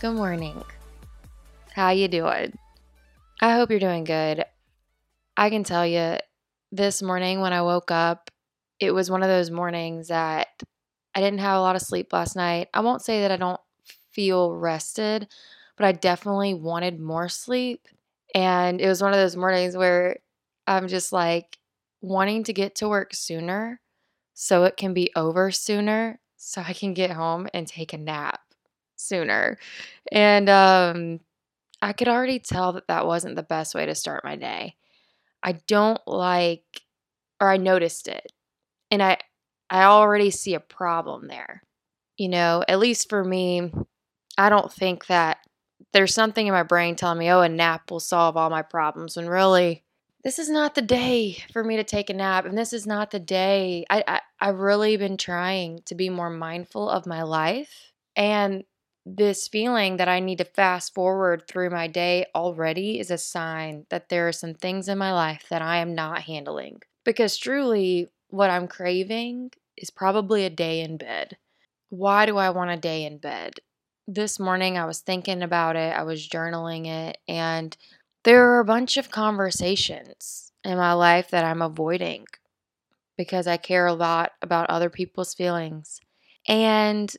Good morning. How you doing? I hope you're doing good. I can tell you this morning when I woke up, it was one of those mornings that I didn't have a lot of sleep last night. I won't say that I don't feel rested, but I definitely wanted more sleep. And it was one of those mornings where I'm just like wanting to get to work sooner so it can be over sooner so I can get home and take a nap sooner. And um, I could already tell that that wasn't the best way to start my day. I don't like, or I noticed it, and I I already see a problem there. You know, at least for me, I don't think that there's something in my brain telling me, oh, a nap will solve all my problems. When really, this is not the day for me to take a nap. And this is not the day. I, I, I've really been trying to be more mindful of my life. And this feeling that I need to fast forward through my day already is a sign that there are some things in my life that I am not handling. Because truly, what I'm craving is probably a day in bed. Why do I want a day in bed? This morning I was thinking about it, I was journaling it, and there are a bunch of conversations in my life that I'm avoiding because I care a lot about other people's feelings. And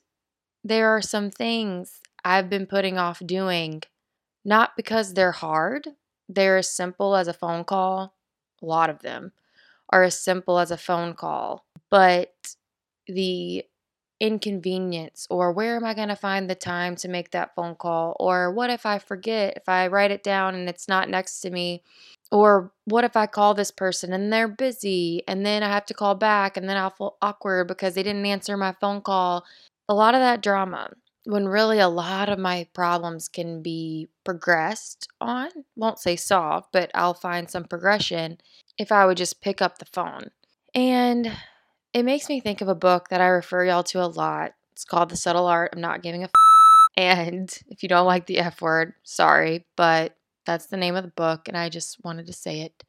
there are some things I've been putting off doing, not because they're hard, they're as simple as a phone call. A lot of them are as simple as a phone call, but the inconvenience or where am I going to find the time to make that phone call or what if I forget if I write it down and it's not next to me or what if I call this person and they're busy and then I have to call back and then I'll feel awkward because they didn't answer my phone call a lot of that drama when really a lot of my problems can be progressed on won't say solved but I'll find some progression if I would just pick up the phone and it makes me think of a book that I refer y'all to a lot. It's called The Subtle Art of Not Giving a F. And if you don't like the F word, sorry, but that's the name of the book. And I just wanted to say it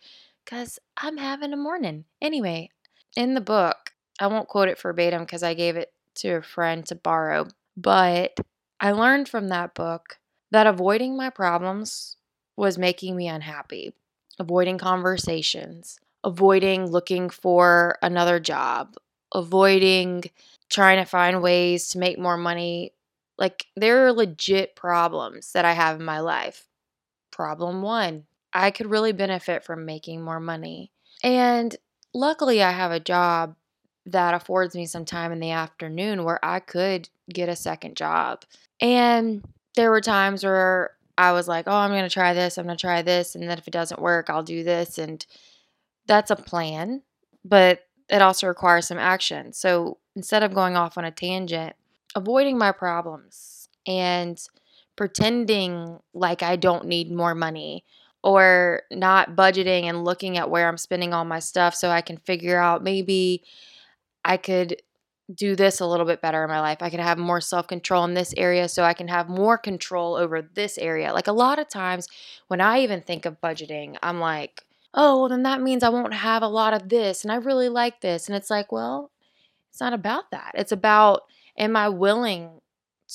because I'm having a morning. Anyway, in the book, I won't quote it verbatim because I gave it to a friend to borrow, but I learned from that book that avoiding my problems was making me unhappy. Avoiding conversations, avoiding looking for another job, avoiding trying to find ways to make more money. Like, there are legit problems that I have in my life. Problem one, I could really benefit from making more money. And luckily, I have a job that affords me some time in the afternoon where I could get a second job. And there were times where I was like, oh, I'm going to try this, I'm going to try this. And then if it doesn't work, I'll do this. And that's a plan, but it also requires some action. So instead of going off on a tangent, avoiding my problems and pretending like I don't need more money or not budgeting and looking at where I'm spending all my stuff so I can figure out maybe I could do this a little bit better in my life. I could have more self control in this area so I can have more control over this area. Like a lot of times when I even think of budgeting, I'm like, oh, well, then that means I won't have a lot of this. And I really like this. And it's like, well, it's not about that. It's about, am I willing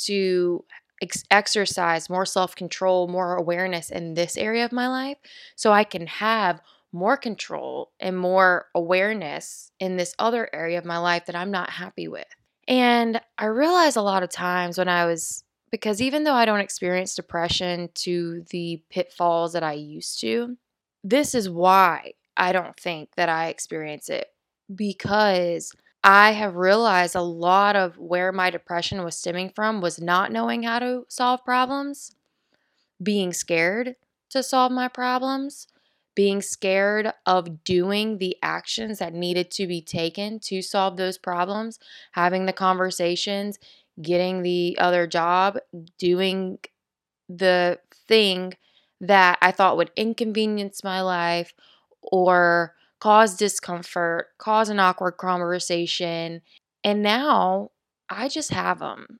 to ex- exercise more self control, more awareness in this area of my life so I can have more control and more awareness in this other area of my life that I'm not happy with. And I realized a lot of times when I was, because even though I don't experience depression to the pitfalls that I used to, this is why I don't think that I experience it because I have realized a lot of where my depression was stemming from was not knowing how to solve problems, being scared to solve my problems, being scared of doing the actions that needed to be taken to solve those problems, having the conversations, getting the other job, doing the thing that I thought would inconvenience my life or cause discomfort, cause an awkward conversation. And now I just have them.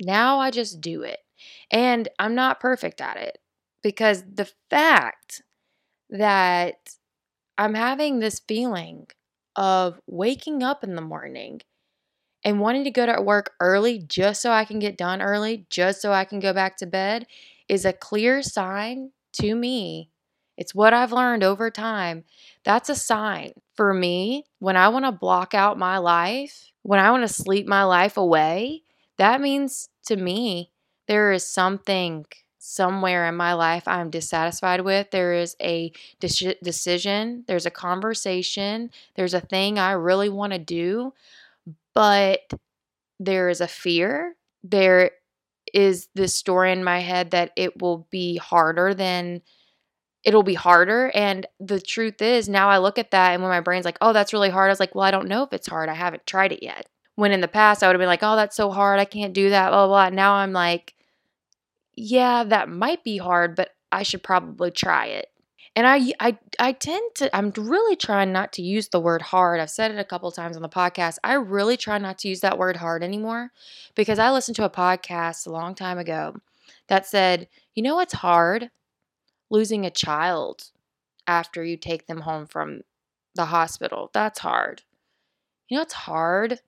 Now I just do it. And I'm not perfect at it because the fact that I'm having this feeling of waking up in the morning and wanting to go to work early just so I can get done early, just so I can go back to bed, is a clear sign to me. It's what I've learned over time. That's a sign for me when I want to block out my life, when I want to sleep my life away. That means to me, there is something somewhere in my life I'm dissatisfied with. There is a de- decision, there's a conversation, there's a thing I really want to do, but there is a fear. There is this story in my head that it will be harder than it'll be harder. And the truth is, now I look at that and when my brain's like, oh, that's really hard, I was like, well, I don't know if it's hard. I haven't tried it yet. When in the past, I would have been like, oh, that's so hard. I can't do that, blah, blah, blah. Now I'm like, yeah, that might be hard, but I should probably try it. And I, I, I tend to, I'm really trying not to use the word hard. I've said it a couple times on the podcast. I really try not to use that word hard anymore because I listened to a podcast a long time ago that said, you know what's hard? Losing a child after you take them home from the hospital. That's hard. You know it's hard?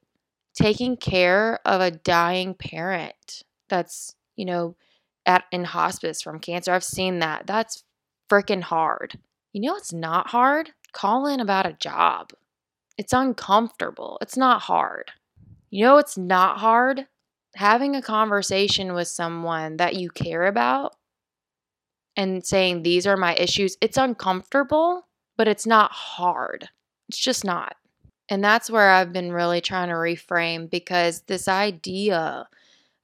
Taking care of a dying parent that's, you know, at in hospice from cancer. I've seen that. That's freaking hard. You know it's not hard? Call in about a job. It's uncomfortable. It's not hard. You know it's not hard? Having a conversation with someone that you care about and saying these are my issues. It's uncomfortable, but it's not hard. It's just not. And that's where I've been really trying to reframe because this idea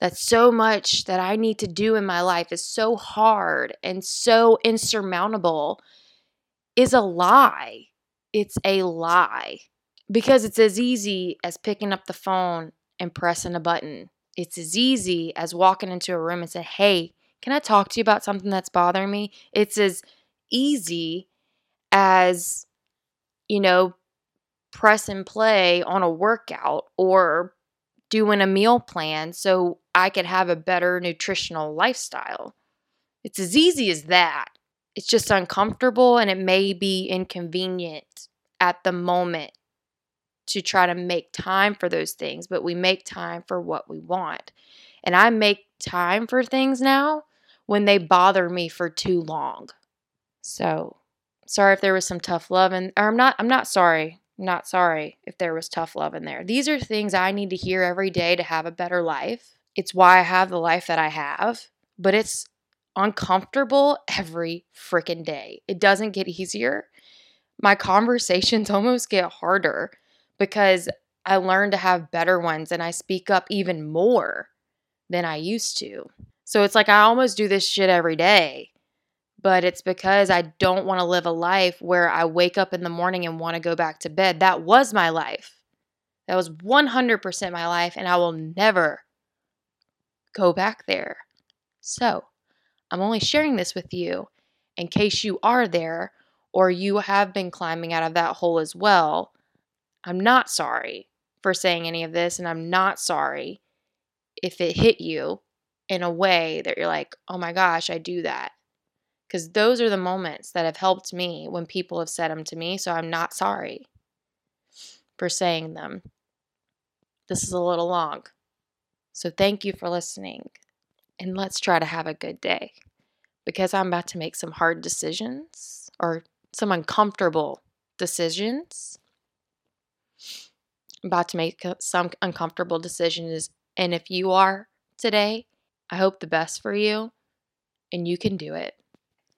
that so much that I need to do in my life is so hard and so insurmountable is a lie. It's a lie because it's as easy as picking up the phone and pressing a button. It's as easy as walking into a room and saying, Hey, can I talk to you about something that's bothering me? It's as easy as, you know, press and play on a workout or doing a meal plan so I could have a better nutritional lifestyle. It's as easy as that. It's just uncomfortable and it may be inconvenient at the moment to try to make time for those things, but we make time for what we want. And I make time for things now when they bother me for too long. So, sorry if there was some tough love and or I'm not I'm not sorry not sorry if there was tough love in there. These are things I need to hear every day to have a better life. It's why I have the life that I have, but it's uncomfortable every freaking day. It doesn't get easier. My conversations almost get harder because I learn to have better ones and I speak up even more than I used to. So it's like I almost do this shit every day but it's because I don't want to live a life where I wake up in the morning and want to go back to bed. That was my life. That was 100% my life, and I will never go back there. So, I'm only sharing this with you in case you are there or you have been climbing out of that hole as well. I'm not sorry for saying any of this, and I'm not sorry if it hit you in a way that you're like, oh my gosh, I do that because those are the moments that have helped me when people have said them to me. So I'm not sorry for saying them. This is a little long. So thank you for listening. And let's try to have a good day because I'm about to make some hard decisions or some uncomfortable decisions. I'm about to make some uncomfortable decisions. And if you are today, I hope the best for you and you can do it.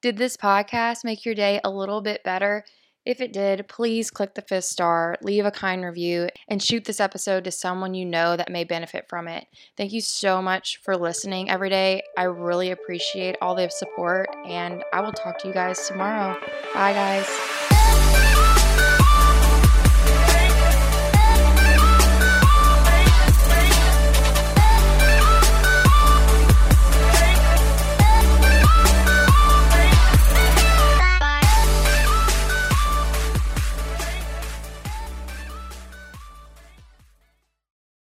Did this podcast make your day a little bit better? If it did, please click the fifth star, leave a kind review, and shoot this episode to someone you know that may benefit from it. Thank you so much for listening every day. I really appreciate all the support, and I will talk to you guys tomorrow. Bye, guys.